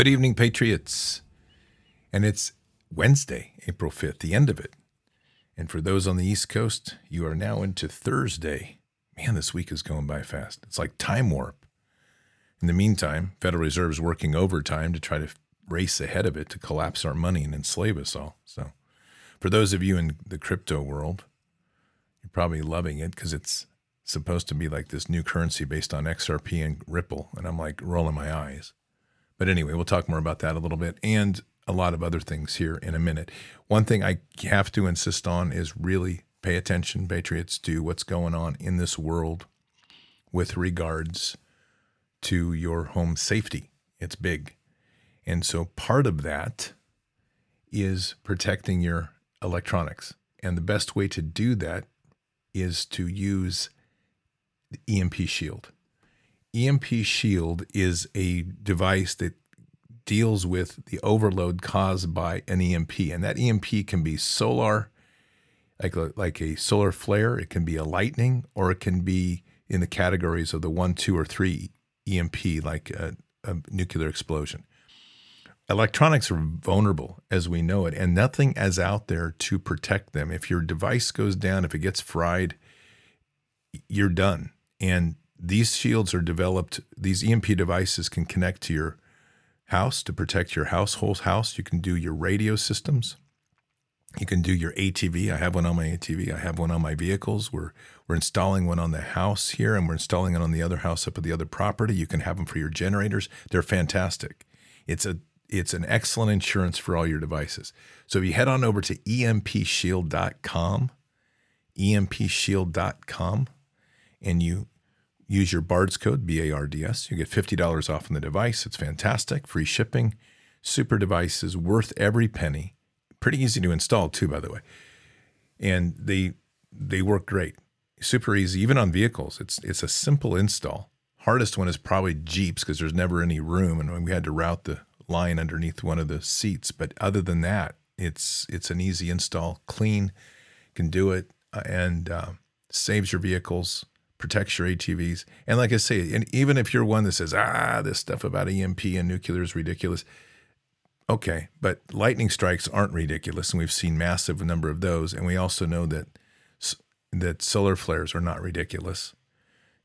Good evening, Patriots. And it's Wednesday, April 5th, the end of it. And for those on the East Coast, you are now into Thursday. Man, this week is going by fast. It's like time warp. In the meantime, Federal Reserve is working overtime to try to race ahead of it to collapse our money and enslave us all. So, for those of you in the crypto world, you're probably loving it because it's supposed to be like this new currency based on XRP and Ripple. And I'm like rolling my eyes. But anyway, we'll talk more about that a little bit and a lot of other things here in a minute. One thing I have to insist on is really pay attention, Patriots, to what's going on in this world with regards to your home safety. It's big. And so part of that is protecting your electronics. And the best way to do that is to use the EMP Shield. EMP Shield is a device that deals with the overload caused by an EMP, and that EMP can be solar, like a, like a solar flare. It can be a lightning, or it can be in the categories of the one, two, or three EMP, like a, a nuclear explosion. Electronics are vulnerable as we know it, and nothing is out there to protect them. If your device goes down, if it gets fried, you're done. And these shields are developed, these EMP devices can connect to your house to protect your household house. You can do your radio systems. You can do your ATV. I have one on my ATV. I have one on my vehicles. We're we're installing one on the house here, and we're installing it on the other house up at the other property. You can have them for your generators. They're fantastic. It's a it's an excellent insurance for all your devices. So if you head on over to empshield.com, empshield.com, and you use your BARDS code, B A R D S, you get $50 off on the device. It's fantastic. Free shipping. Super device is worth every penny. Pretty easy to install, too, by the way. And they they work great. Super easy, even on vehicles. It's it's a simple install. Hardest one is probably Jeeps because there's never any room, and we had to route the line underneath one of the seats. But other than that, it's it's an easy install, clean, can do it, uh, and uh, saves your vehicles, protects your ATVs. And like I say, and even if you're one that says, ah, this stuff about EMP and nuclear is ridiculous, okay, but lightning strikes aren't ridiculous, and we've seen massive number of those, and we also know that that solar flares are not ridiculous.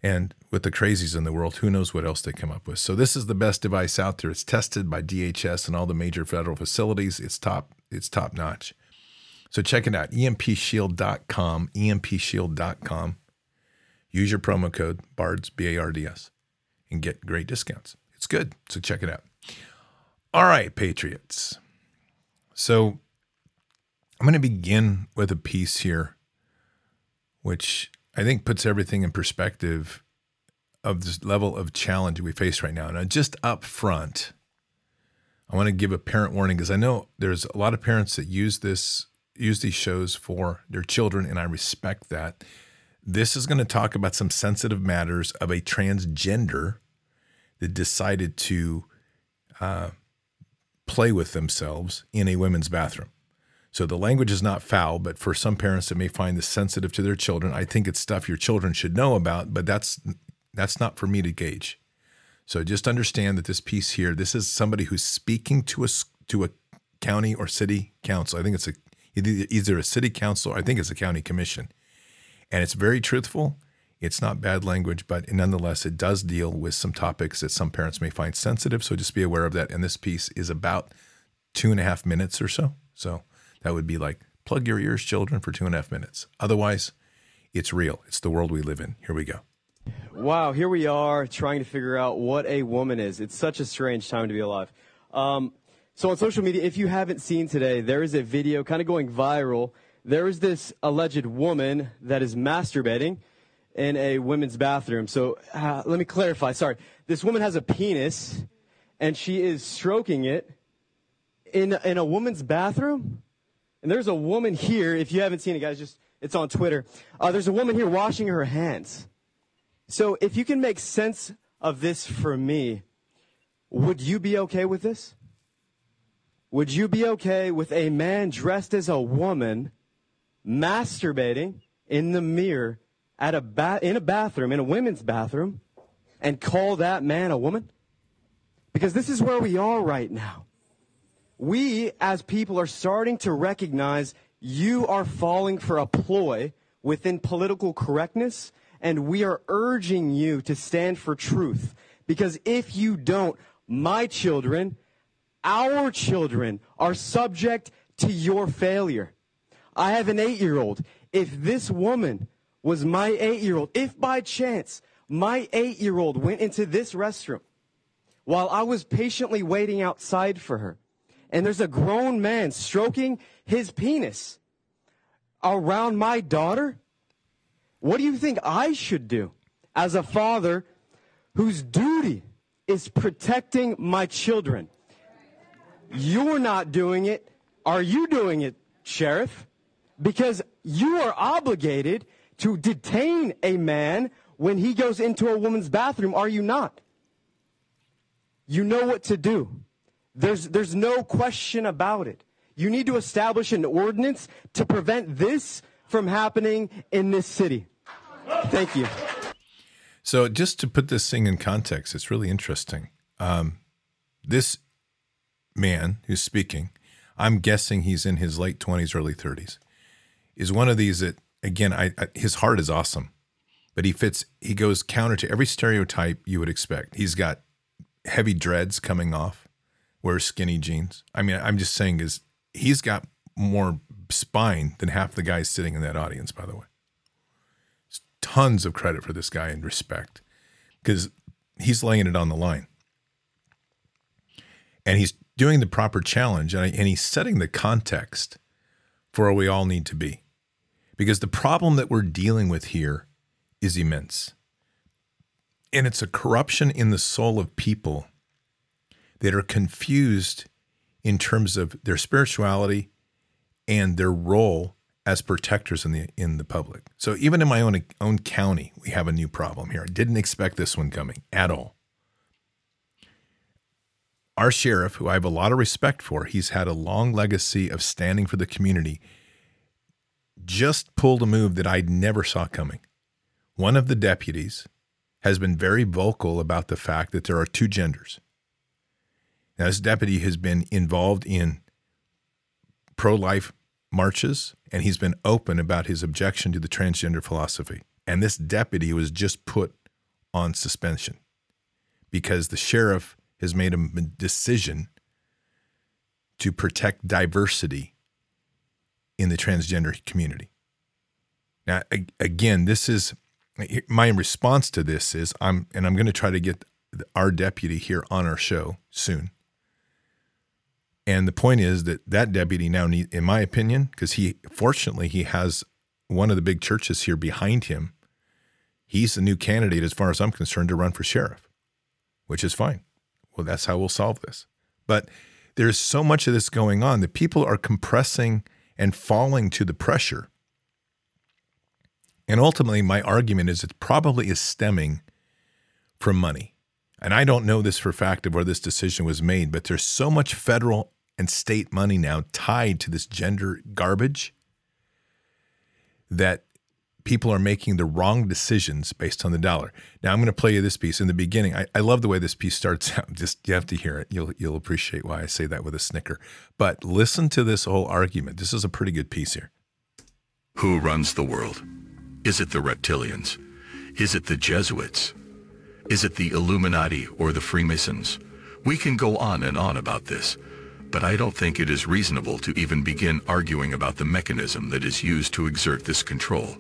And with the crazies in the world, who knows what else they come up with. So this is the best device out there. It's tested by DHS and all the major federal facilities. It's top, it's top notch. So check it out, empshield.com, empshield.com. Use your promo code BARDS, B A R D S, and get great discounts. It's good. So check it out. All right, Patriots. So I'm going to begin with a piece here, which I think puts everything in perspective of this level of challenge we face right now. Now, just up front, I want to give a parent warning because I know there's a lot of parents that use this use these shows for their children, and I respect that. This is going to talk about some sensitive matters of a transgender that decided to uh, play with themselves in a women's bathroom. So the language is not foul, but for some parents that may find this sensitive to their children, I think it's stuff your children should know about, but that's that's not for me to gauge. So just understand that this piece here, this is somebody who's speaking to a to a county or city council. I think it's a either a city council, I think it's a county commission. And it's very truthful. It's not bad language, but nonetheless, it does deal with some topics that some parents may find sensitive. So just be aware of that. And this piece is about two and a half minutes or so. So that would be like plug your ears, children, for two and a half minutes. Otherwise, it's real. It's the world we live in. Here we go. Wow, here we are trying to figure out what a woman is. It's such a strange time to be alive. Um, so on social media, if you haven't seen today, there is a video kind of going viral. There is this alleged woman that is masturbating in a women's bathroom. So uh, let me clarify. Sorry. This woman has a penis and she is stroking it in, in a woman's bathroom. And there's a woman here, if you haven't seen it, guys, just it's on Twitter. Uh, there's a woman here washing her hands. So if you can make sense of this for me, would you be okay with this? Would you be okay with a man dressed as a woman masturbating in the mirror at a ba- in a bathroom, in a women's bathroom, and call that man a woman? Because this is where we are right now. We, as people, are starting to recognize you are falling for a ploy within political correctness, and we are urging you to stand for truth. Because if you don't, my children, our children are subject to your failure. I have an eight year old. If this woman was my eight year old, if by chance my eight year old went into this restroom while I was patiently waiting outside for her, and there's a grown man stroking his penis around my daughter, what do you think I should do as a father whose duty is protecting my children? You're not doing it. Are you doing it, Sheriff? Because you are obligated to detain a man when he goes into a woman's bathroom, are you not? You know what to do. There's, there's no question about it. You need to establish an ordinance to prevent this from happening in this city. Thank you. So, just to put this thing in context, it's really interesting. Um, this man who's speaking, I'm guessing he's in his late 20s, early 30s, is one of these that, again, I, I, his heart is awesome, but he fits, he goes counter to every stereotype you would expect. He's got heavy dreads coming off, wears skinny jeans. I mean, I'm just saying, is he's got more spine than half the guys sitting in that audience, by the way. tons of credit for this guy and respect because he's laying it on the line. And he's doing the proper challenge and, and he's setting the context for where we all need to be. Because the problem that we're dealing with here is immense. And it's a corruption in the soul of people that are confused in terms of their spirituality and their role as protectors in the in the public. So even in my own own county, we have a new problem here. I didn't expect this one coming at all. Our sheriff, who I have a lot of respect for, he's had a long legacy of standing for the community, just pulled a move that I never saw coming. One of the deputies has been very vocal about the fact that there are two genders. Now, this deputy has been involved in pro life marches, and he's been open about his objection to the transgender philosophy. And this deputy was just put on suspension because the sheriff has made a decision to protect diversity in the transgender community. Now, again, this is my response to this is I'm, and I'm going to try to get our deputy here on our show soon. And the point is that that deputy now in my opinion, because he fortunately he has one of the big churches here behind him. He's the new candidate, as far as I'm concerned, to run for sheriff, which is fine. Well, that's how we'll solve this. But there's so much of this going on that people are compressing and falling to the pressure. And ultimately, my argument is it probably is stemming from money. And I don't know this for fact of where this decision was made, but there's so much federal and state money now tied to this gender garbage that people are making the wrong decisions based on the dollar. Now I'm going to play you this piece in the beginning. I, I, love the way this piece starts out. Just you have to hear it. You'll you'll appreciate why I say that with a snicker. But listen to this whole argument. This is a pretty good piece here. Who runs the world? Is it the reptilians? Is it the Jesuits? Is it the Illuminati or the Freemasons? We can go on and on about this but I don't think it is reasonable to even begin arguing about the mechanism that is used to exert this control.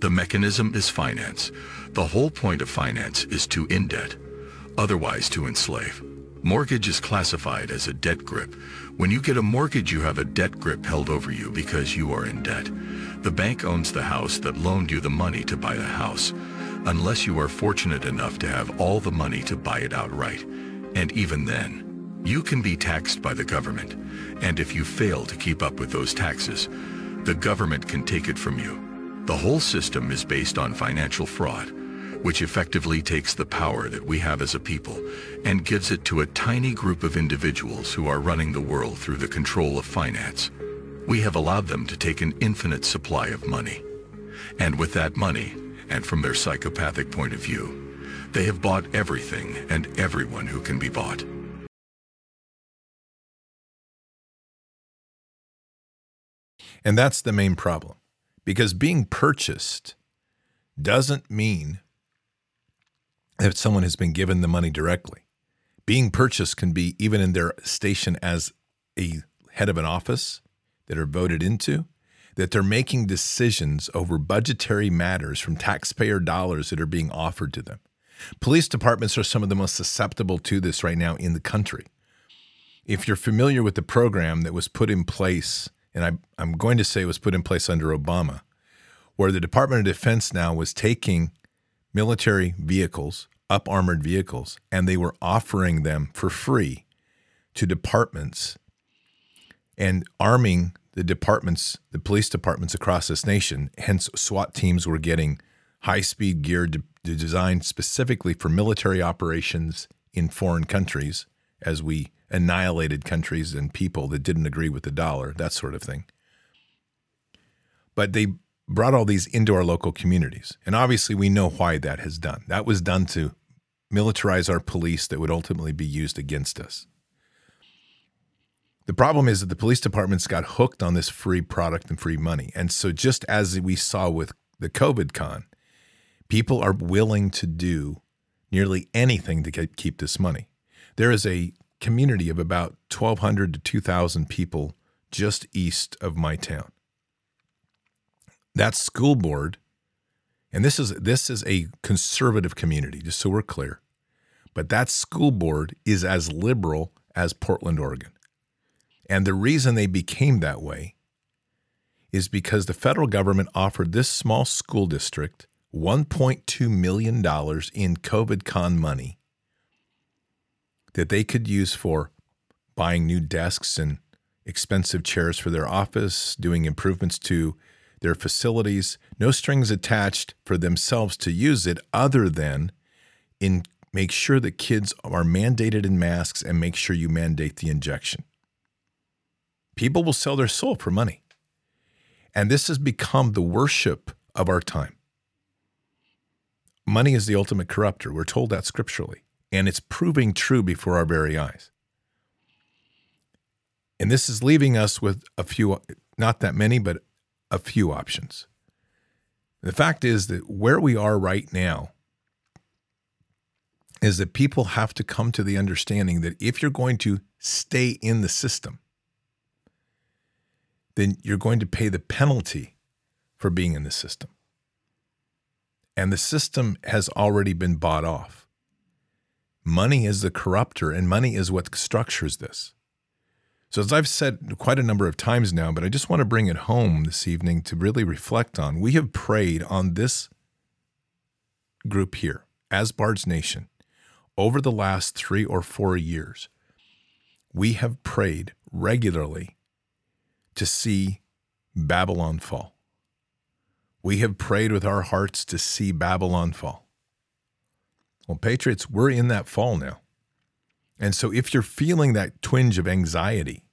The mechanism is finance. The whole point of finance is to indebt, otherwise to enslave. Mortgage is classified as a debt grip. When you get a mortgage, you have a debt grip held over you because you are in debt. The bank owns the house that loaned you the money to buy the house, unless you are fortunate enough to have all the money to buy it outright. And even then, you can be taxed by the government, and if you fail to keep up with those taxes, the government can take it from you. The whole system is based on financial fraud, which effectively takes the power that we have as a people and gives it to a tiny group of individuals who are running the world through the control of finance. We have allowed them to take an infinite supply of money. And with that money, and from their psychopathic point of view, They have bought everything and everyone who can be bought. And that's the main problem. Because being purchased doesn't mean that someone has been given the money directly. Being purchased can be even in their station as a head of an office that are voted into, that they're making decisions over budgetary matters from taxpayer dollars that are being offered to them. Police departments are some of the most susceptible to this right now in the country. If you're familiar with the program that was put in place, and I, I'm going to say was put in place under Obama, where the Department of Defense now was taking military vehicles, up armored vehicles, and they were offering them for free to departments and arming the departments, the police departments across this nation. Hence, SWAT teams were getting high speed gear de- designed specifically for military operations in foreign countries as we annihilated countries and people that didn't agree with the dollar, that sort of thing. But they brought all these into our local communities. And obviously, we know why that has done. That was done to militarize our police that would ultimately be used against us. The problem is that the police departments got hooked on this free product and free money. And so, just as we saw with the COVID con, people are willing to do nearly anything to keep this money. There is a community of about 1,200 to 2,000 people just east of my town. That school board, and this is this is a conservative community, just so we're clear, but that school board is as liberal as Portland, Oregon. And the reason they became that way is because the federal government offered this small school district $1.2 million in COVID con money that they could use for buying new desks and expensive chairs for their office, doing improvements to their facilities, no strings attached for themselves to use it other than in make sure that kids are mandated in masks and make sure you mandate the injection. People will sell their soul for money. And this has become the worship of our time. Money is the ultimate corrupter. We're told that scripturally and it's proving true before our very eyes. And this is leaving us with a few, not that many, but a few options. The fact is that where we are right now is that people have to come to the understanding that if you're going to stay in the system, then you're going to pay the penalty for being in the system. And the system has already been bought off. Money is the corrupter, and money is what structures this. So, as I've said quite a number of times now, but I just want to bring it home this evening to really reflect on, we have prayed on this group here, as Bard's Nation, over the last three or four years. We have prayed regularly to see Babylon fall. We have prayed with our hearts to see Babylon fall. Well, Patriots, we're in that fall now. And so if you're feeling that twinge of anxiety,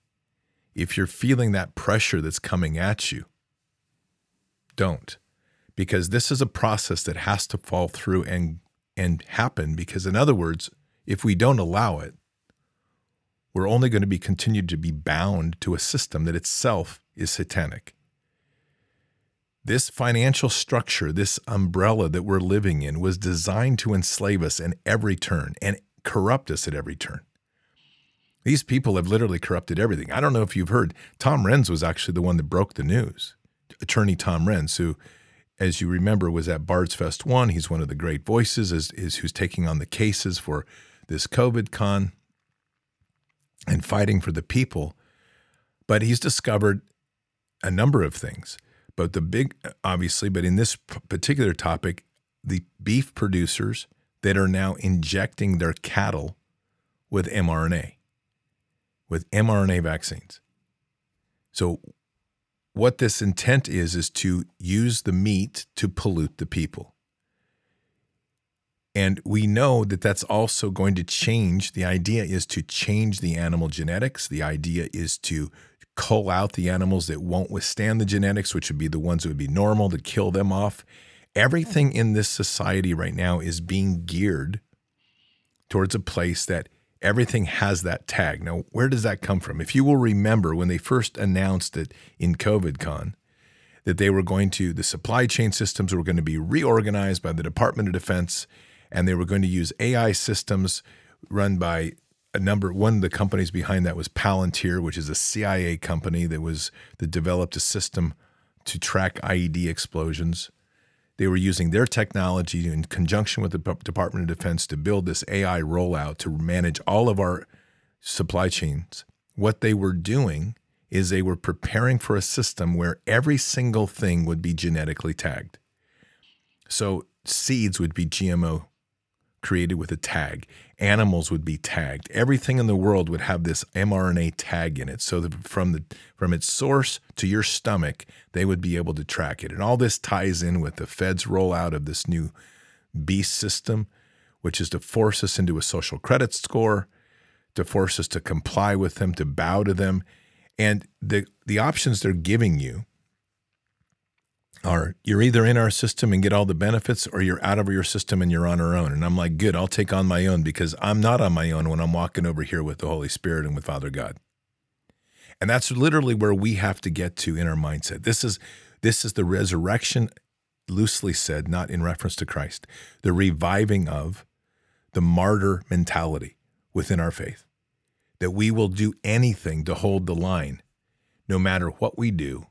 if you're feeling that pressure that's coming at you, don't. Because this is a process that has to fall through and and happen because in other words, if we don't allow it, we're only going to be continued to be bound to a system that itself is satanic. This financial structure, this umbrella that we're living in, was designed to enslave us in every turn and corrupt us at every turn. These people have literally corrupted everything. I don't know if you've heard, Tom Renz was actually the one that broke the news. Attorney Tom Renz, who, as you remember, was at Bards Fest 1. He's one of the great voices, is, is who's taking on the cases for this COVID con and fighting for the people. But he's discovered a number of things. But the big, obviously, but in this particular topic, the beef producers that are now injecting their cattle with mRNA, with mRNA vaccines. So, what this intent is, is to use the meat to pollute the people. And we know that that's also going to change. The idea is to change the animal genetics. The idea is to cull out the animals that won't withstand the genetics, which would be the ones that would be normal, to kill them off, Everything in this society right now is being geared towards a place that everything has that tag. Now, where does that come from? If you will remember when they first announced it in COVIDcon, that they were going to, the supply chain systems were going to be reorganized by the Department of Defense, and they were going to use AI systems run by a number. One of the companies behind that was Palantir, which is a CIA company that was that developed a system to track IED explosions. They were using their technology in conjunction with the Department of Defense to build this AI rollout to manage all of our supply chains. What they were doing is they were preparing for a system where every single thing would be genetically tagged. So seeds would be GMO created with a tag. Animals would be tagged. Everything in the world would have this mRNA tag in it. So that from the from its source to your stomach, they would be able to track it. And all this ties in with the Fed's rollout of this new beast system, which is to force us into a social credit score, to force us to comply with them, to bow to them. And the the options they're giving you are you're either in our system and get all the benefits or you're out of your system and you're on our own. And I'm like, good, I'll take on my own because I'm not on my own when I'm walking over here with the Holy Spirit and with Father God. And that's literally where we have to get to in our mindset. This is this is the resurrection loosely said, not in reference to Christ, the reviving of the martyr mentality within our faith. That we will do anything to hold the line no matter what we do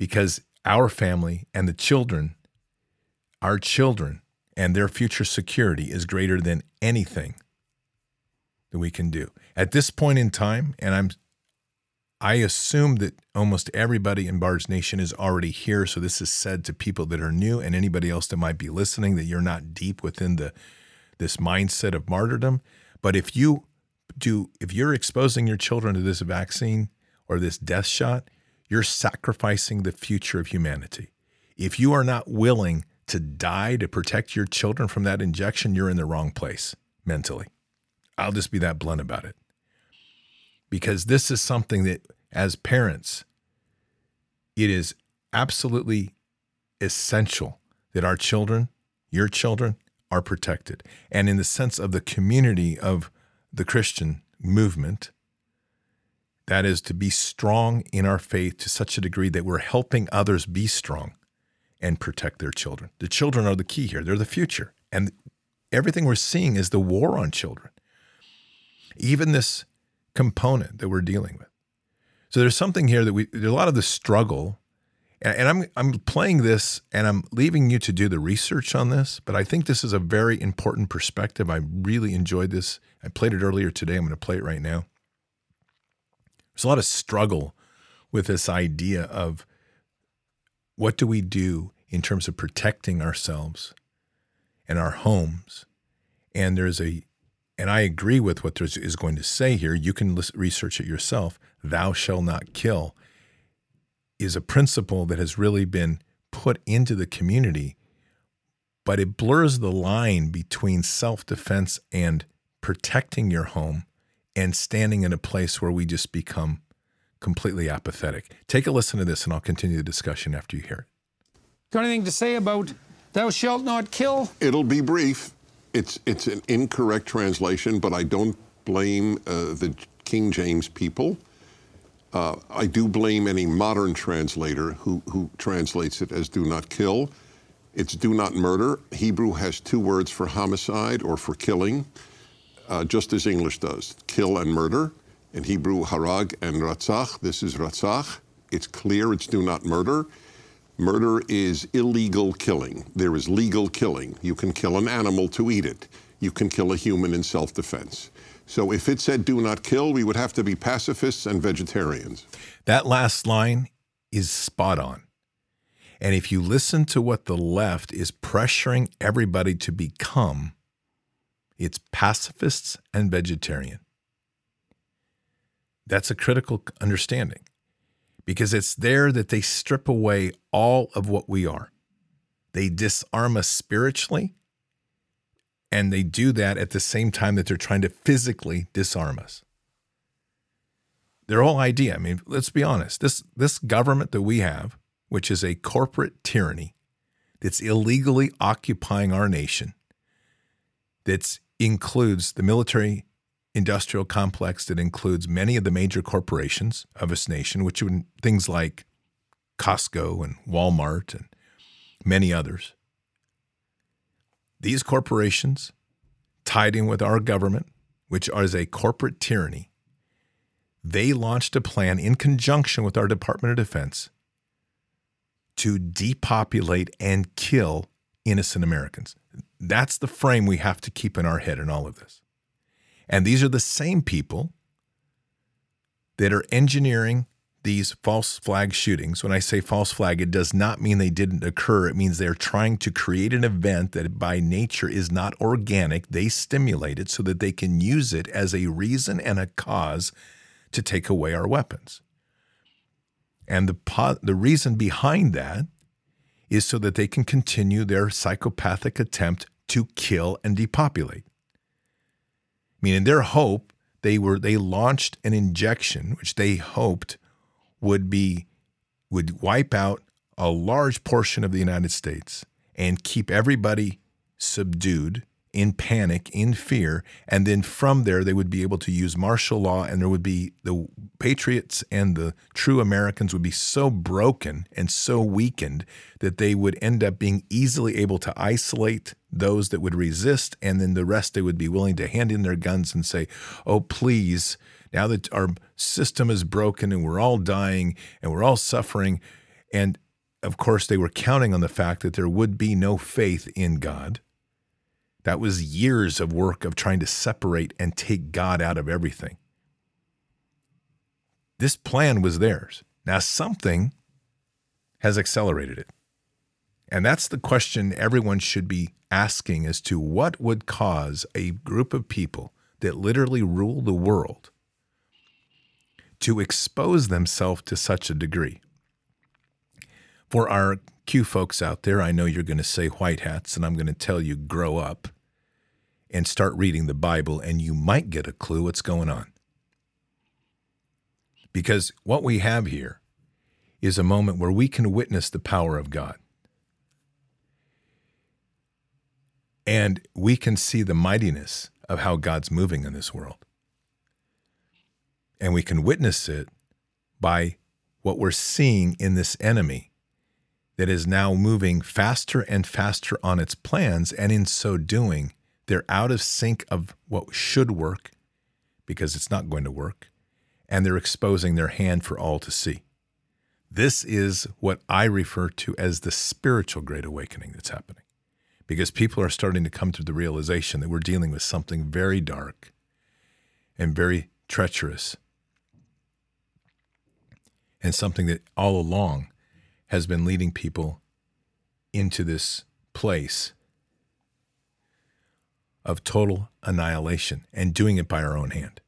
because our family and the children, our children and their future security is greater than anything that we can do. At this point in time, and I'm I assume that almost everybody in Bards Nation is already here. So this is said to people that are new and anybody else that might be listening that you're not deep within the this mindset of martyrdom. But if you do if you're exposing your children to this vaccine or this death shot, you're sacrificing the future of humanity. If you are not willing to die to protect your children from that injection, you're in the wrong place mentally. I'll just be that blunt about it. Because this is something that, as parents, it is absolutely essential that our children, your children, are protected. And in the sense of the community of the Christian movement, that is to be strong in our faith to such a degree that we're helping others be strong and protect their children. The children are the key here, they're the future. And everything we're seeing is the war on children. Even this component that we're dealing with. So there's something here that we there's a lot of the struggle and, and I'm I'm playing this and I'm leaving you to do the research on this, but I think this is a very important perspective. I really enjoyed this. I played it earlier today. I'm going to play it right now. There's a lot of struggle with this idea of what do we do in terms of protecting ourselves and our homes. And there's a, and I agree with what there is going to say here. You can research it yourself. Thou shall not kill is a principle that has really been put into the community, but it blurs the line between self defense and protecting your home and standing in a place where we just become completely apathetic. Take a listen to this, and I'll continue the discussion after you hear it. Got anything to say about "Thou shalt not kill"? It'll be brief. It's it's an incorrect translation, but I don't blame uh, the King James people. Uh, I do blame any modern translator who, who translates it as "do not kill." It's "do not murder." Hebrew has two words for homicide or for killing uh, just as English does kill and murder. In Hebrew, harag and ratzach. This is ratzach. It's clear it's do not murder. Murder is illegal killing. There is legal killing. You can kill an animal to eat it. You can kill a human in self defense. So if it said do not kill, we would have to be pacifists and vegetarians. That last line is spot on. And if you listen to what the left is pressuring everybody to become, it's pacifists and vegetarian. That's a critical understanding because it's there that they strip away all of what we are. They disarm us spiritually, and they do that at the same time that they're trying to physically disarm us. Their whole idea, I mean, let's be honest, this, this government that we have, which is a corporate tyranny that's illegally occupying our nation, that includes the military industrial complex that includes many of the major corporations of this nation, which would things like Costco and Walmart and many others. These corporations, tied in with our government, which is a corporate tyranny, they launched a plan in conjunction with our Department of Defense to depopulate and kill innocent Americans. That's the frame we have to keep in our head in all of this. And these are the same people that are engineering these false flag shootings. When I say false flag, it does not mean they didn't occur. It means they're trying to create an event that by nature is not organic. They stimulate it so that they can use it as a reason and a cause to take away our weapons. And the, the reason behind that is so that they can continue their psychopathic attempt to kill and depopulate. Meaning their hope, they were they launched an injection which they hoped would be would wipe out a large portion of the United States and keep everybody subdued in panic, in fear, and then from there they would be able to use martial law and there would be the patriots and the true Americans would be so broken and so weakened that they would end up being easily able to isolate those that would resist and then the rest they would be willing to hand in their guns and say, "Oh, please, now that our system is broken and we're all dying and we're all suffering. And of course, they were counting on the fact that there would be no faith in God. That was years of work of trying to separate and take God out of everything. This plan was theirs. Now, something has accelerated it. And that's the question everyone should be asking as to what would cause a group of people that literally rule the world to expose themselves to such a degree. For our Q folks out there, I know you're going to say white hats, and I'm going to tell you grow up and start reading the Bible, and you might get a clue what's going on. Because what we have here is a moment where we can witness the power of God. And we can see the mightiness of how God's moving in this world. And we can witness it by what we're seeing in this enemy that is now moving faster and faster on its plans. And in so doing, they're out of sync of what should work because it's not going to work. And they're exposing their hand for all to see. This is what I refer to as the spiritual great awakening that's happening because people are starting to come to the realization that we're dealing with something very dark and very treacherous and something that all along has been leading people into this place of total annihilation and doing it by our own hand.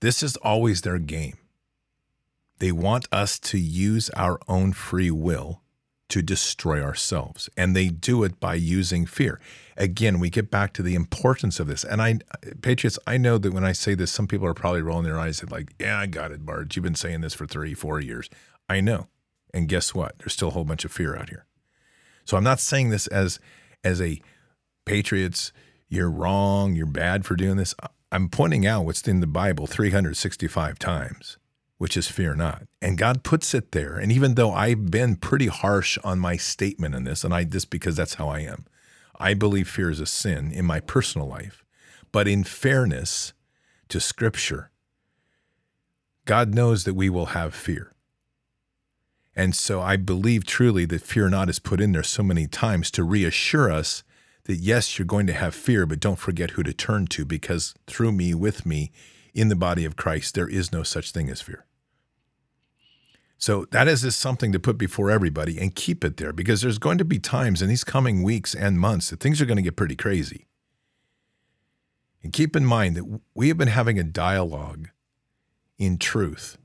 This is always their game. They want us to use our own free will to destroy ourselves. And they do it by using fear. Again, we get back to the importance of this. And I, Patriots, I know that when I say this, some people are probably rolling their eyes at like, yeah, I got it, Bard. You've been saying this for three, four years. I know. And guess what? There's still a whole bunch of fear out here. So I'm not saying this as as a Patriots, you're wrong, you're bad for doing this. I'm pointing out what's in the Bible 365 times which is fear not. And God puts it there. And even though I've been pretty harsh on my statement in this, and I just because that's how I am, I believe fear is a sin in my personal life. But in fairness to Scripture, God knows that we will have fear. And so I believe truly that fear not is put in there so many times to reassure us that yes, you're going to have fear, but don't forget who to turn to because through me, with me, in the body of Christ, there is no such thing as fear. So that is just something to put before everybody and keep it there because there's going to be times in these coming weeks and months that things are going to get pretty crazy. And keep in mind that we have been having a dialogue in truth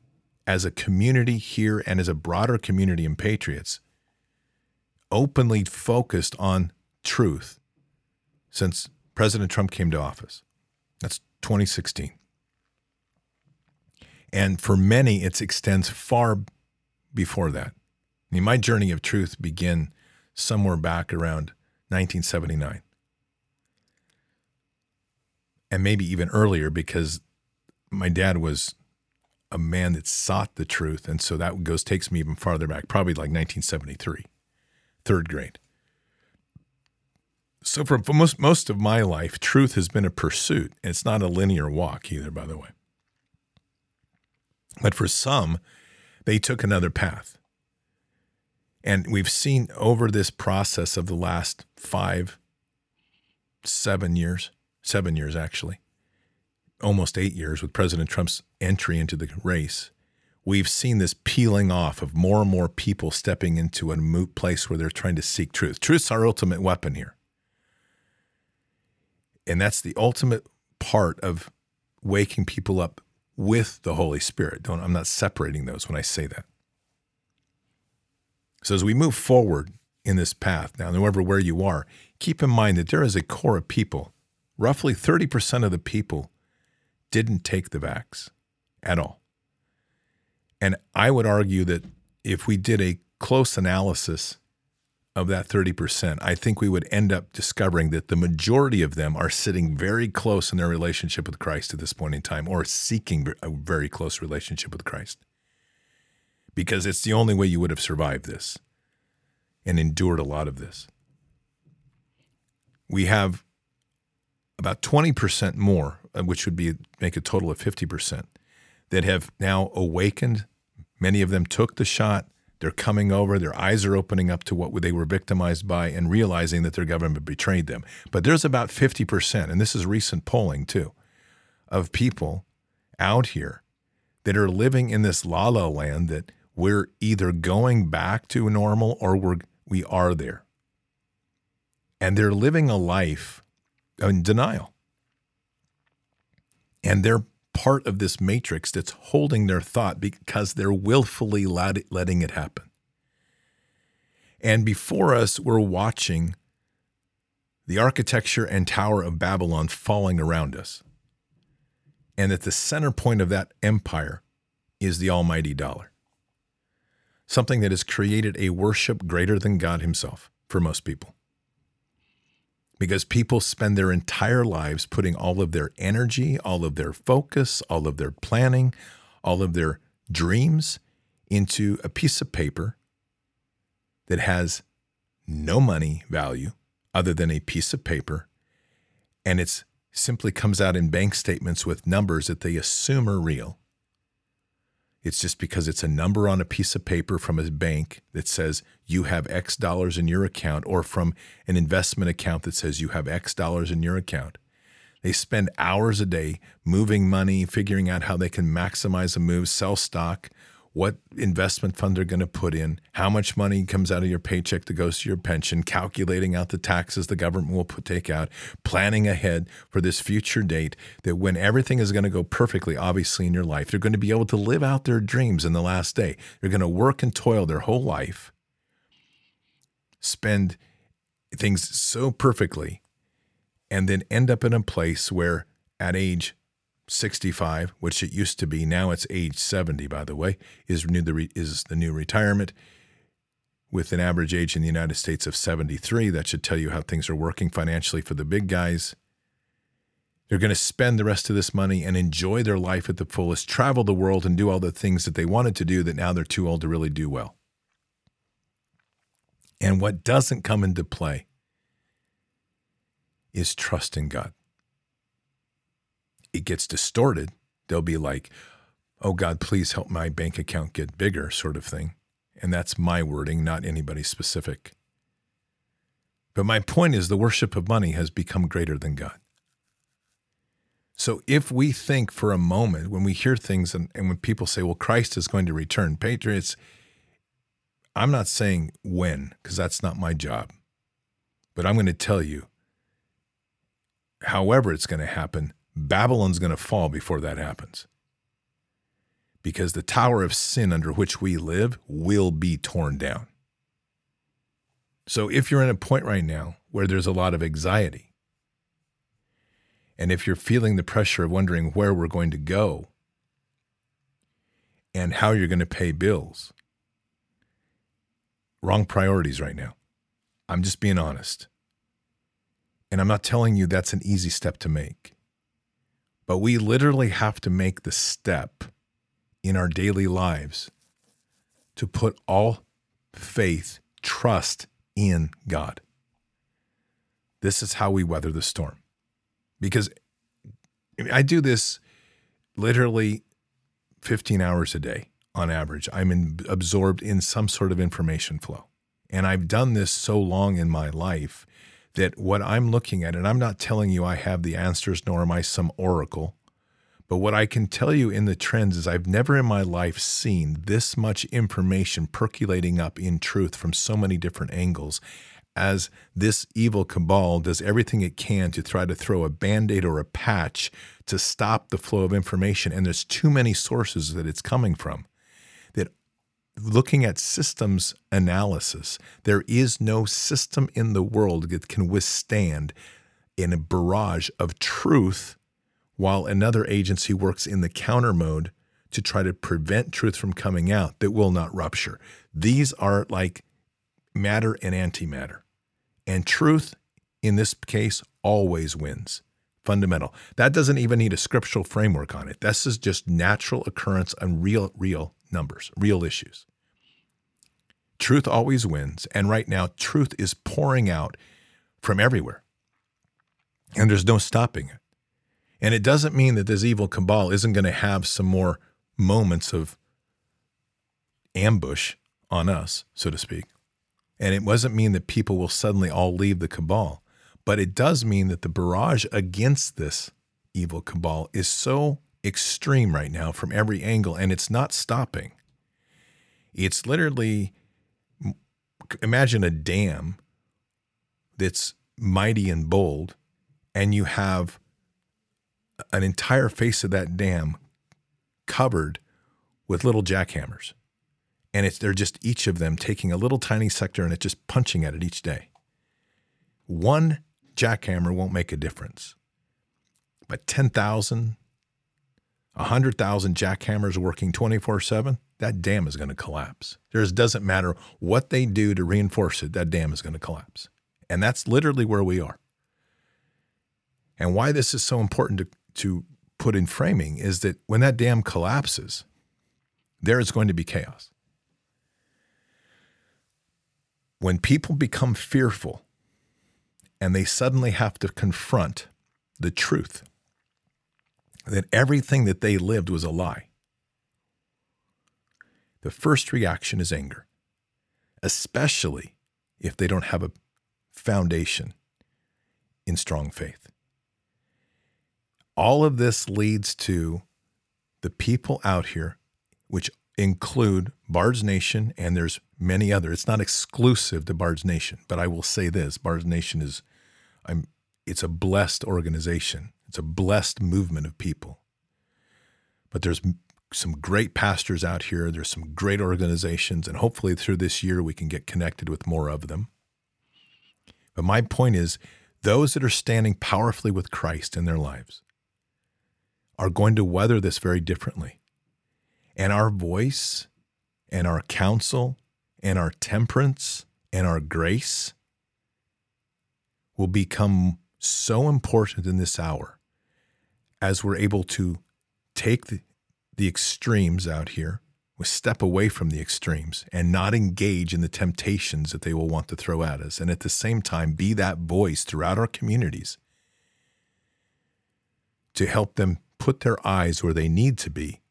as a community here and as a broader community in Patriots, openly focused on truth since President Trump came to office. That's 2016. And for many, it extends far before that. I mean, my journey of truth began somewhere back around 1979. And maybe even earlier because my dad was a man that sought the truth. And so that goes, takes me even farther back, probably like 1973, third grade. So for, most, most of my life, truth has been a pursuit. And it's not a linear walk either, by the way. But for some, they took another path. And we've seen over this process of the last five, seven years, seven years actually, almost eight years with President Trump's entry into the race, we've seen this peeling off of more and more people stepping into a moot place where they're trying to seek truth. Truth's our ultimate weapon here. And that's the ultimate part of waking people up with the Holy Spirit. Don't I'm not separating those when I say that. So as we move forward in this path, now, whoever where you are, keep in mind that there is a core of people, roughly 30% of the people didn't take the vax at all. And I would argue that if we did a close analysis of that 30%, I think we would end up discovering that the majority of them are sitting very close in their relationship with Christ at this point in time or seeking a very close relationship with Christ. Because it's the only way you would have survived this and endured a lot of this. We have about 20% more, uh, which would be make a total of 50%, that have now awakened. Many of them took the shot they're coming over, their eyes are opening up to what they were victimized by and realizing that their government betrayed them. But there's about 50%, and this is recent polling too, of people out here that are living in this la la land that we're either going back to normal or we're, we are there. And they're living a life in denial. And they're part of this matrix that's holding their thought because they're willfully letting it happen. And before us, we're watching the architecture and Tower of Babylon falling around us. And at the center point of that empire is the almighty dollar. Something that has created a worship greater than God Himself for most people because people spend their entire lives putting all of their energy, all of their focus, all of their planning, all of their dreams into a piece of paper that has no money value other than a piece of paper. And it simply comes out in bank statements with numbers that they assume are real it's just because it's a number on a piece of paper from a bank that says you have X dollars in your account, or from an investment account that says you have X dollars in your account. They spend hours a day moving money, figuring out how they can maximize a move, sell stock, what investment fund they're going to put in, how much money comes out of your paycheck that goes to your pension, calculating out the taxes the government will put, take out, planning ahead for this future date that when everything is going to go perfectly, obviously, in your life, they're going to be able to live out their dreams in the last day. They're going to work and toil their whole life, spend things so perfectly, and then end up in a place where at age 65, which it used to be. Now it's age 70, by the way, is, the is the new retirement with an average age in the United States of 73. That should tell you how things are working financially for the big guys. They're going to spend the rest of this money and enjoy their life at the fullest, travel the world and do all the things that they wanted to do that now they're too old to really do well. And what doesn't come into play is trust in God it gets distorted. They'll be like, oh God, please help my bank account get bigger, sort of thing. And that's my wording, not anybody specific. But my point is the worship of money has become greater than God. So if we think for a moment, when we hear things and, and when people say, well, Christ is going to return, Patriots, I'm not saying when, because that's not my job. But I'm going to tell you, however it's going to happen, Babylon's going to fall before that happens. Because the tower of sin under which we live will be torn down. So if you're in a point right now where there's a lot of anxiety, and if you're feeling the pressure of wondering where we're going to go and how you're going to pay bills, wrong priorities right now. I'm just being honest. And I'm not telling you that's an easy step to make. But we literally have to make the step in our daily lives to put all faith, trust in God. This is how we weather the storm. Because I do this literally 15 hours a day on average. I'm in, absorbed in some sort of information flow. And I've done this so long in my life that what I'm looking at, and I'm not telling you I have the answers, nor am I some oracle, but what I can tell you in the trends is I've never in my life seen this much information percolating up in truth from so many different angles as this evil cabal does everything it can to try to throw a band aid or a patch to stop the flow of information. And there's too many sources that it's coming from looking at systems analysis, there is no system in the world that can withstand in a barrage of truth while another agency works in the counter mode to try to prevent truth from coming out that will not rupture. These are like matter and antimatter. And truth, in this case, always wins. Fundamental. That doesn't even need a scriptural framework on it. This is just natural occurrence and real, real numbers, real issues. Truth always wins. And right now, truth is pouring out from everywhere. And there's no stopping it. And it doesn't mean that this evil cabal isn't going to have some more moments of ambush on us, so to speak. And it doesn't mean that people will suddenly all leave the cabal, but it does mean that the barrage against this evil cabal is so extreme right now from every angle, and it's not stopping. It's literally imagine a dam that's mighty and bold, and you have an entire face of that dam covered with little jackhammers. And it's they're just each of them taking a little tiny sector and it's just punching at it each day. One jackhammer won't make a difference. But 10,000, 100,000 jackhammers working 24 7, that dam is going to collapse. There doesn't matter what they do to reinforce it, that dam is going to collapse. And that's literally where we are. And why this is so important to to put in framing is that when that dam collapses, there is going to be chaos. When people become fearful and they suddenly have to confront the truth that everything that they lived was a lie, the first reaction is anger, especially if they don't have a foundation in strong faith all of this leads to the people out here, which include Bard's Nation, and there's many other. It's not exclusive to Bard's Nation, but I will say this: Bard's Nation is, I'm, it's a blessed organization. It's a blessed movement of people. But there's some great pastors out here. There's some great organizations, and hopefully through this year we can get connected with more of them. But my point is, those that are standing powerfully with Christ in their lives are going to weather this very differently. And our voice and our counsel and our temperance and our grace will become so important in this hour as we're able to take the, the extremes out here, we step away from the extremes and not engage in the temptations that they will want to throw at us. And at the same time, be that voice throughout our communities to help them put their eyes where they need to be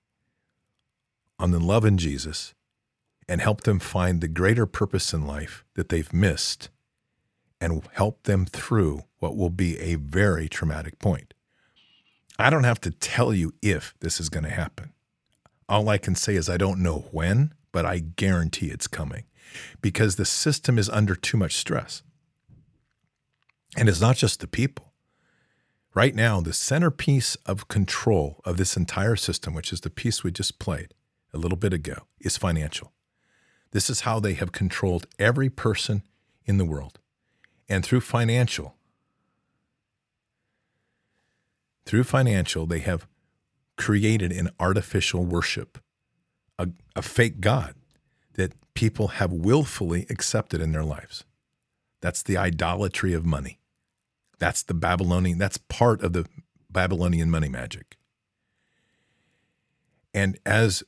on the love in Jesus and help them find the greater purpose in life that they've missed and help them through what will be a very traumatic point. I don't have to tell you if this is going to happen. All I can say is I don't know when, but I guarantee it's coming because the system is under too much stress. And it's not just the people. Right now, the centerpiece of control of this entire system, which is the piece we just played a little bit ago, is financial. This is how they have controlled every person in the world. And through financial, through financial, they have created an artificial worship, a, a fake God that people have willfully accepted in their lives. That's the idolatry of money. That's the Babylonian, that's part of the Babylonian money magic. And as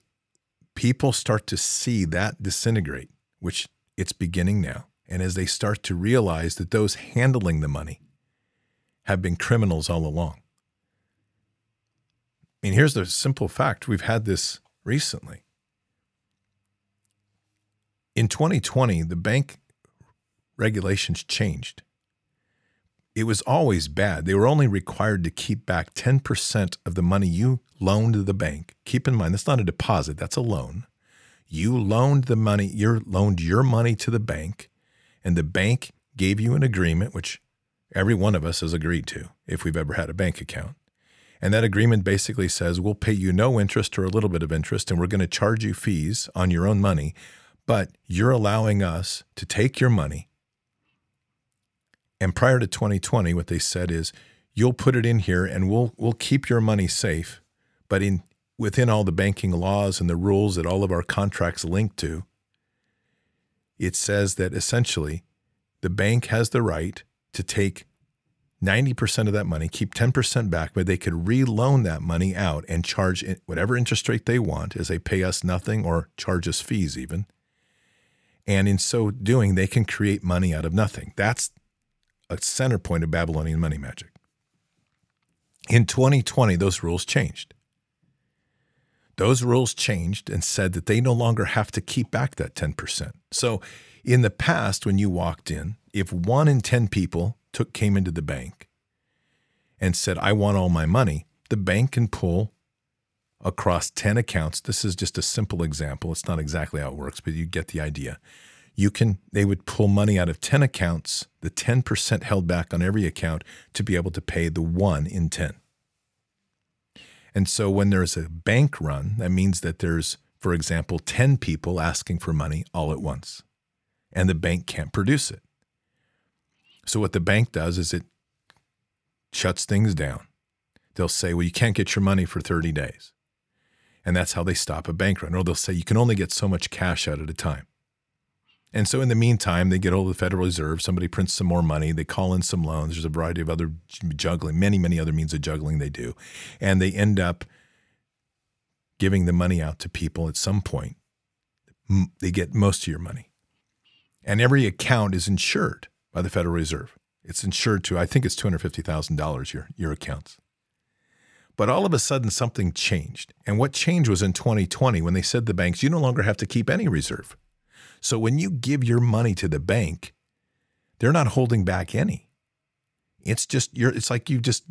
people start to see that disintegrate, which it's beginning now, and as they start to realize that those handling the money have been criminals all along. I mean, here's the simple fact we've had this recently. In 2020, the bank regulations changed. It was always bad. They were only required to keep back 10% of the money you loaned to the bank. Keep in mind, that's not a deposit, that's a loan. You loaned the money, you loaned your money to the bank, and the bank gave you an agreement, which every one of us has agreed to if we've ever had a bank account. And that agreement basically says we'll pay you no interest or a little bit of interest, and we're going to charge you fees on your own money, but you're allowing us to take your money. And prior to 2020, what they said is you'll put it in here and we'll we'll keep your money safe, but in within all the banking laws and the rules that all of our contracts link to, it says that essentially the bank has the right to take 90% of that money, keep 10% back, but they could reloan that money out and charge whatever interest rate they want as they pay us nothing or charge us fees even. And in so doing, they can create money out of nothing. That's a center point of Babylonian money magic. In 2020, those rules changed. Those rules changed and said that they no longer have to keep back that 10%. So in the past, when you walked in, if one in 10 people took came into the bank and said, I want all my money, the bank can pull across 10 accounts. This is just a simple example. It's not exactly how it works, but you get the idea. You can they would pull money out of 10 accounts, the 10% held back on every account to be able to pay the 1 in 10. And so when there's a bank run, that means that there's for example 10 people asking for money all at once and the bank can't produce it. So what the bank does is it shuts things down. They'll say, well, you can't get your money for 30 days. And that's how they stop a bank run. Or they'll say, you can only get so much cash out at a time. And so in the meantime, they get of the Federal Reserve. Somebody prints some more money. They call in some loans. There's a variety of other juggling, many, many other means of juggling they do. And they end up giving the money out to people at some point. They get most of your money. And every account is insured by the Federal Reserve. It's insured to, I think it's $250,000 your, your accounts. But all of a sudden, something changed. And what changed was in 2020 when they said the banks, you no longer have to keep any reserve. So when you give your money to the bank, they're not holding back any. It's just, you're, it's like you just,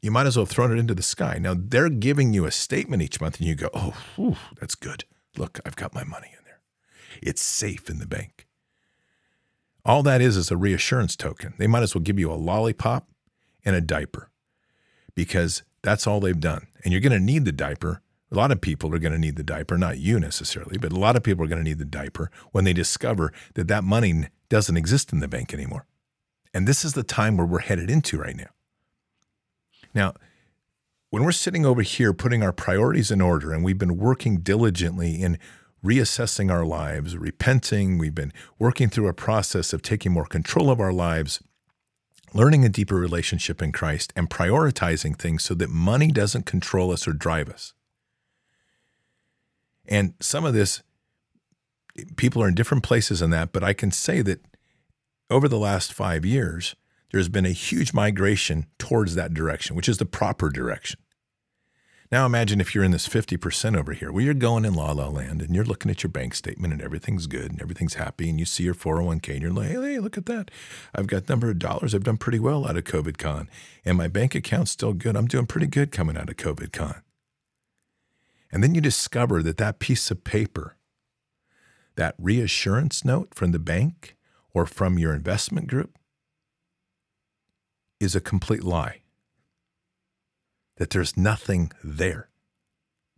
you might as well have thrown it into the sky. Now they're giving you a statement each month and you go, oh, whew, that's good. Look, I've got my money in there. It's safe in the bank. All that is is a reassurance token. They might as well give you a lollipop and a diaper because that's all they've done. And you're going to need the diaper. A lot of people are going to need the diaper, not you necessarily, but a lot of people are going to need the diaper when they discover that that money doesn't exist in the bank anymore. And this is the time where we're headed into right now. Now, when we're sitting over here putting our priorities in order and we've been working diligently in reassessing our lives, repenting. We've been working through a process of taking more control of our lives, learning a deeper relationship in Christ, and prioritizing things so that money doesn't control us or drive us. And some of this, people are in different places in that, but I can say that over the last five years, there's been a huge migration towards that direction, which is the proper direction. Now imagine if you're in this 50% over here where you're going in la la land and you're looking at your bank statement and everything's good and everything's happy and you see your 401k and you're like, hey, look at that. I've got number of dollars. I've done pretty well out of COVID con and my bank account's still good. I'm doing pretty good coming out of COVID con. And then you discover that that piece of paper, that reassurance note from the bank or from your investment group is a complete lie that there's nothing there.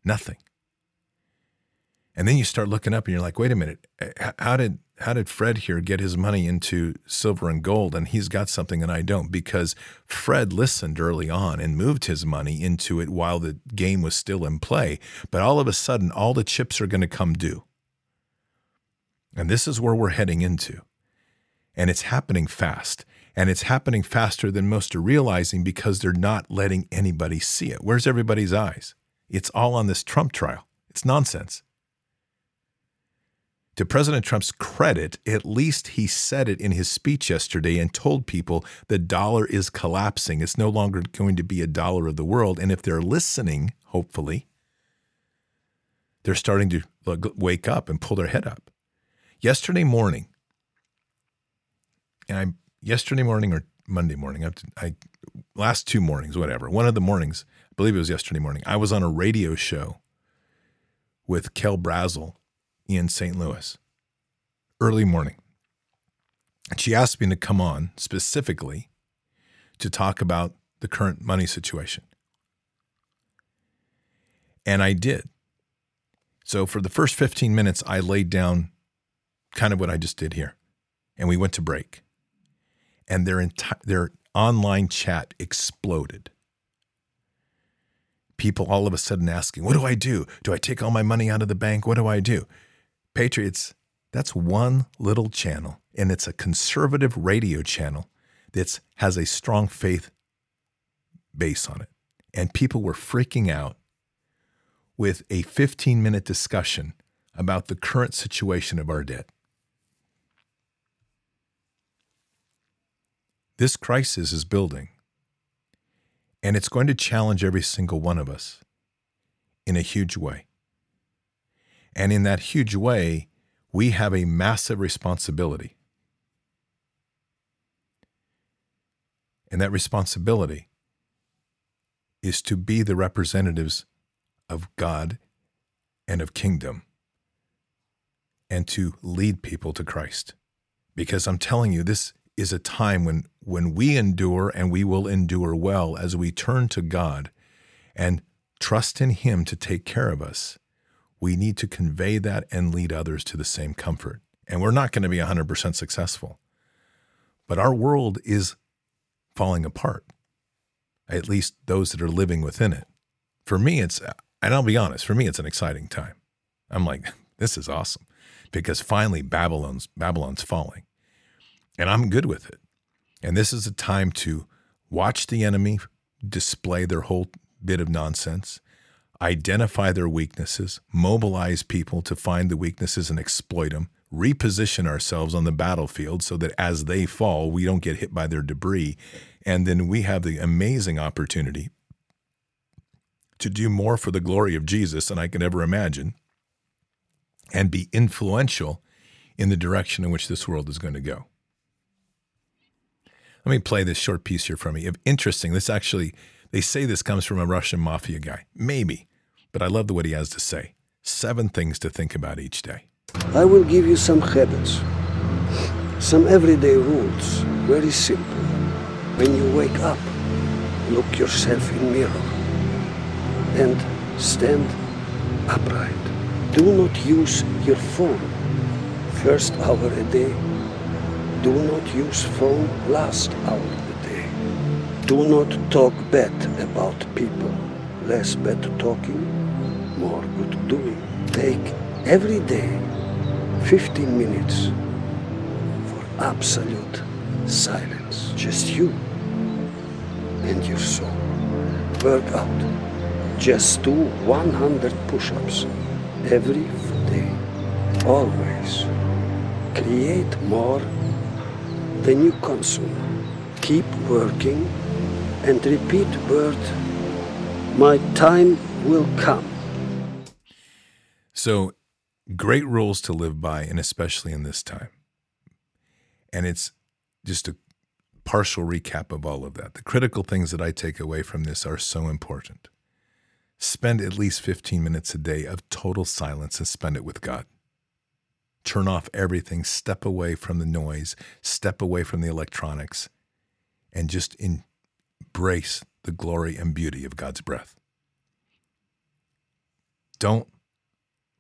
Nothing. And then you start looking up and you're like, wait a minute, eh, how did how did Fred here get his money into silver and gold and he's got something and I don't? Because Fred listened early on and moved his money into it while the game was still in play. But all of a sudden, all the chips are going to come due. And this is where we're heading into. And it's happening fast. And it's happening faster than most are realizing because they're not letting anybody see it. Where's everybody's eyes? It's all on this Trump trial. It's nonsense. To President Trump's credit, at least he said it in his speech yesterday and told people the dollar is collapsing. It's no longer going to be a dollar of the world. And if they're listening, hopefully, they're starting to wake up and pull their head up. Yesterday morning, and I yesterday morning or Monday morning, I, I last two mornings, whatever. One of the mornings, I believe it was yesterday morning. I was on a radio show with Kel Brazel in St. Louis, early morning. And she asked me to come on specifically to talk about the current money situation. And I did. So for the first 15 minutes, I laid down kind of what I just did here. And we went to break. And their, enti- their online chat exploded people all of a sudden asking, What do I do? Do I take all my money out of the bank? What do I do? Patriots, that's one little channel, and it's a conservative radio channel that has a strong faith base on it. And people were freaking out with a 15 minute discussion about the current situation of our debt. This crisis is building and it's going to challenge every single one of us in a huge way. And in that huge way, we have a massive responsibility. And that responsibility is to be the representatives of God and of kingdom and to lead people to Christ. Because I'm telling you, this is a time when when we endure and we will endure well as we turn to God and trust in him to take care of us. We need to convey that and lead others to the same comfort. And we're not going to be 100% successful. But our world is falling apart at least those that are living within it. For me it's and I'll be honest for me it's an exciting time. I'm like this is awesome because finally Babylon's Babylon's falling and I'm good with it. And this is a time to watch the enemy display their whole bit of nonsense, identify their weaknesses, mobilize people to find the weaknesses and exploit them, reposition ourselves on the battlefield so that as they fall, we don't get hit by their debris. And then we have the amazing opportunity to do more for the glory of Jesus than I could ever imagine and be influential in the direction in which this world is going to go. Let me play this short piece here from me. Interesting. This actually, they say this comes from a Russian mafia guy. Maybe, but I love the what he has to say. Seven things to think about each day. I will give you some habits, some everyday rules, very simple. When you wake up, look yourself in mirror and stand upright. Do not use your phone first hour a day do not use phone last hour of the day. Do not talk bad about people. Less bad talking, more good doing. Take every day 15 minutes for absolute silence. Just you and your soul. Work out. Just do 100 push-ups every day. Always. Create more then new consume. Keep working and repeat word, my time will come. So, great rules to live by, and especially in this time. And it's just a partial recap of all of that. The critical things that I take away from this are so important. Spend at least 15 minutes a day of total silence and spend it with God turn off everything, step away from the noise, step away from the electronics, and just embrace the glory and beauty of God's breath. Don't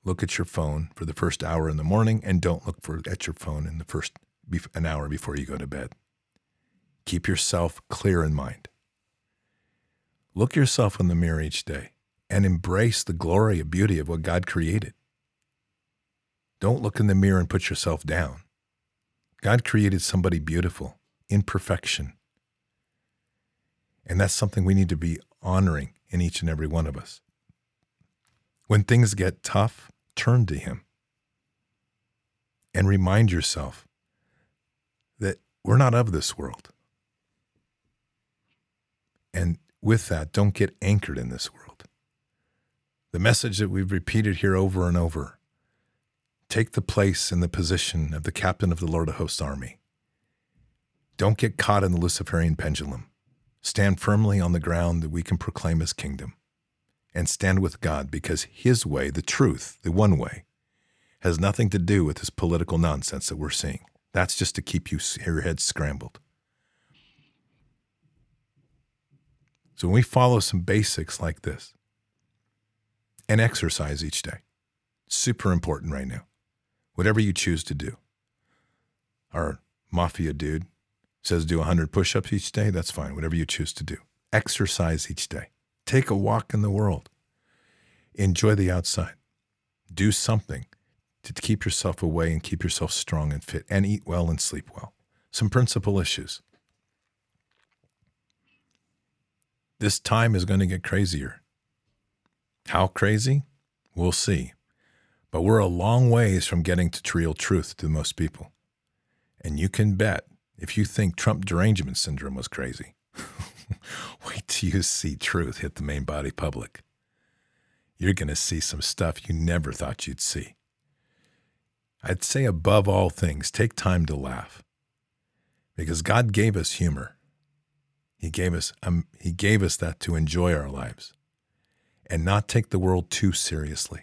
look at your phone for the first hour in the morning and don't look for, at your phone in the first an hour before you go to bed. Keep yourself clear in mind. Look yourself in the mirror each day and embrace the glory and beauty of what God created. Don't look in the mirror and put yourself down. God created somebody beautiful in perfection. And that's something we need to be honoring in each and every one of us. When things get tough, turn to Him and remind yourself that we're not of this world. And with that, don't get anchored in this world. The message that we've repeated here over and over take the place and the position of the captain of the Lord of Hosts army. Don't get caught in the Luciferian pendulum. Stand firmly on the ground that we can proclaim his kingdom. And stand with God because his way, the truth, the one way, has nothing to do with this political nonsense that we're seeing. That's just to keep you your head scrambled. So when we follow some basics like this and exercise each day, super important right now. Whatever you choose to do. Our mafia dude says do 100 push ups each day. That's fine. Whatever you choose to do. Exercise each day. Take a walk in the world. Enjoy the outside. Do something to keep yourself away and keep yourself strong and fit and eat well and sleep well. Some principal issues. This time is going to get crazier. How crazy? We'll see. But we're a long ways from getting to real truth to most people. And you can bet if you think Trump derangement syndrome was crazy, wait till you see truth hit the main body public. You're going to see some stuff you never thought you'd see. I'd say above all things, take time to laugh. Because God gave us humor. He gave us um, he gave us that to enjoy our lives and not take the world too seriously.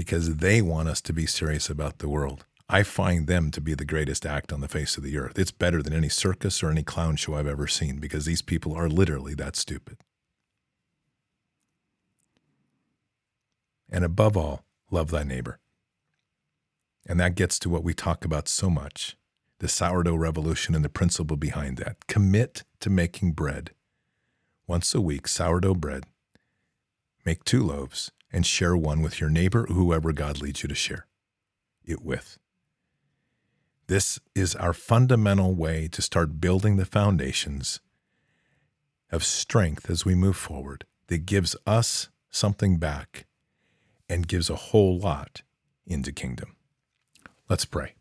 Because they want us to be serious about the world. I find them to be the greatest act on the face of the earth. It's better than any circus or any clown show I've ever seen because these people are literally that stupid. And above all, love thy neighbor. And that gets to what we talk about so much the sourdough revolution and the principle behind that. Commit to making bread. Once a week, sourdough bread. Make two loaves and share one with your neighbor or whoever God leads you to share it with. This is our fundamental way to start building the foundations of strength as we move forward that gives us something back and gives a whole lot into kingdom. Let's pray.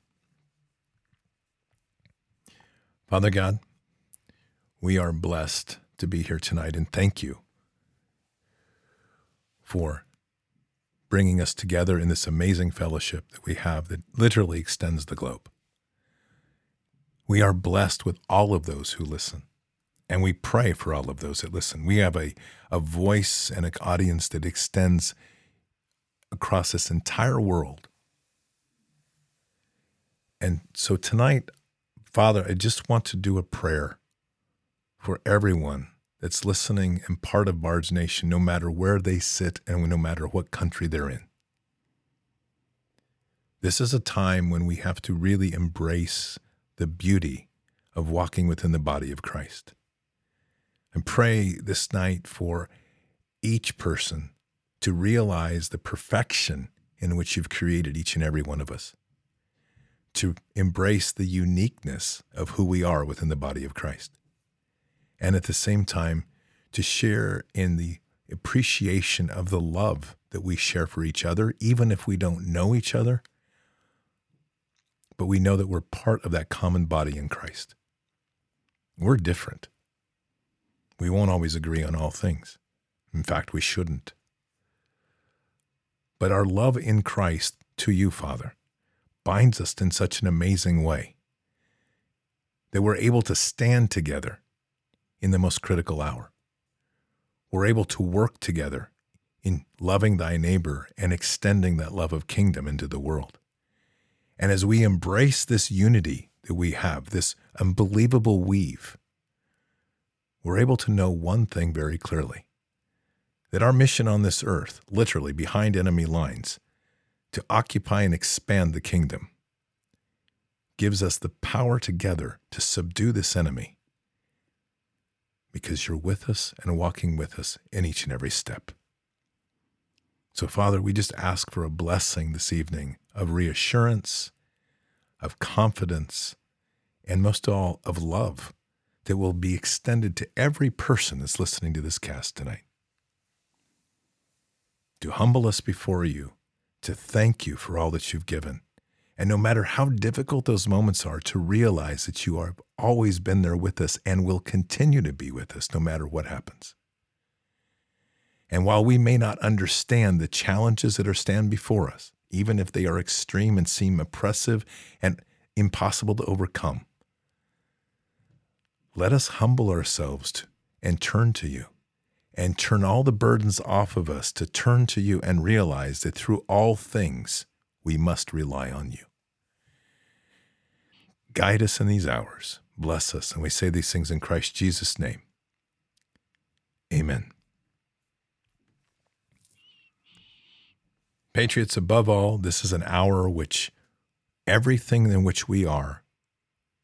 Father God, we are blessed to be here tonight and thank you for bringing us together in this amazing fellowship that we have that literally extends the globe. We are blessed with all of those who listen. And we pray for all of those that listen. We have a, a voice and an audience that extends across this entire world. And so tonight, Father, I just want to do a prayer for everyone that's listening and part of Bard's Nation, no matter where they sit and no matter what country they're in. This is a time when we have to really embrace the beauty of walking within the body of Christ. And pray this night for each person to realize the perfection in which you've created each and every one of us, to embrace the uniqueness of who we are within the body of Christ, and at the same time, to share in the appreciation of the love that we share for each other, even if we don't know each other but we know that we're part of that common body in Christ. We're different. We won't always agree on all things. In fact, we shouldn't. But our love in Christ to you, Father, binds us in such an amazing way that we're able to stand together in the most critical hour. We're able to work together in loving thy neighbor and extending that love of kingdom into the world. And as we embrace this unity that we have, this unbelievable weave, we're able to know one thing very clearly that our mission on this earth, literally behind enemy lines, to occupy and expand the kingdom, gives us the power together to subdue this enemy because you're with us and walking with us in each and every step. So, Father, we just ask for a blessing this evening of reassurance, of confidence, and most of all, of love that will be extended to every person that's listening to this cast tonight. To humble us before you, to thank you for all that you've given. And no matter how difficult those moments are, to realize that you have always been there with us and will continue to be with us no matter what happens. And while we may not understand the challenges that are stand before us, even if they are extreme and seem oppressive and impossible to overcome, let us humble ourselves and turn to you and turn all the burdens off of us to turn to you and realize that through all things we must rely on you. Guide us in these hours. Bless us. And we say these things in Christ Jesus' name. Amen. Patriots, above all, this is an hour which everything in which we are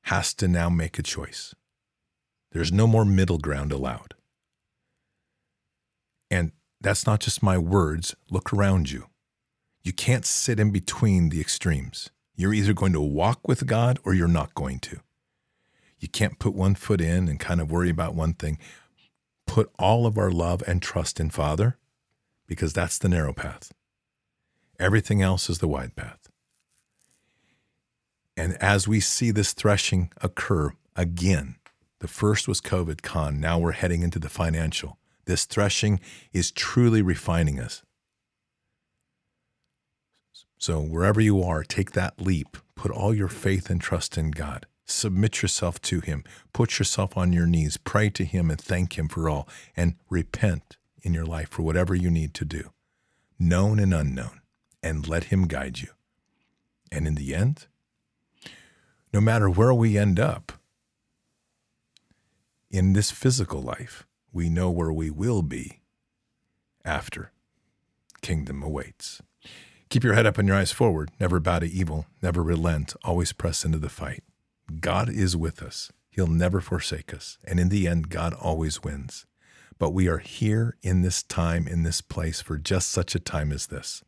has to now make a choice. There's no more middle ground allowed. And that's not just my words. Look around you. You can't sit in between the extremes. You're either going to walk with God or you're not going to. You can't put one foot in and kind of worry about one thing. Put all of our love and trust in Father because that's the narrow path. Everything else is the wide path. And as we see this threshing occur again, the first was COVID con, now we're heading into the financial. This threshing is truly refining us. So, wherever you are, take that leap. Put all your faith and trust in God. Submit yourself to Him. Put yourself on your knees. Pray to Him and thank Him for all. And repent in your life for whatever you need to do, known and unknown and let Him guide you. And in the end, no matter where we end up in this physical life, we know where we will be after kingdom awaits. Keep your head up and your eyes forward. Never bow to evil. Never relent. Always press into the fight. God is with us. He'll never forsake us. And in the end, God always wins. But we are here in this time, in this place, for just such a time as this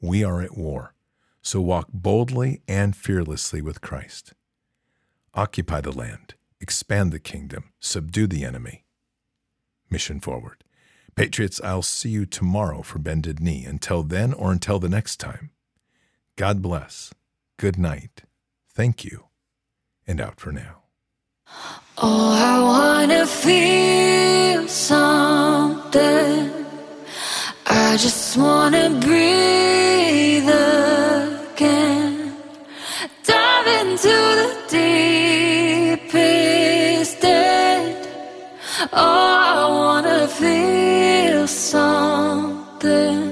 we are at war. So walk boldly and fearlessly with Christ. Occupy the land, expand the kingdom, subdue the enemy. Mission forward. Patriots, I'll see you tomorrow for Bended Knee. Until then or until the next time, God bless. Good night. Thank you. And out for now. Oh, I wanna feel something. I just wanna breathe again. Dive into the deepest end. Oh, I wanna feel something. Let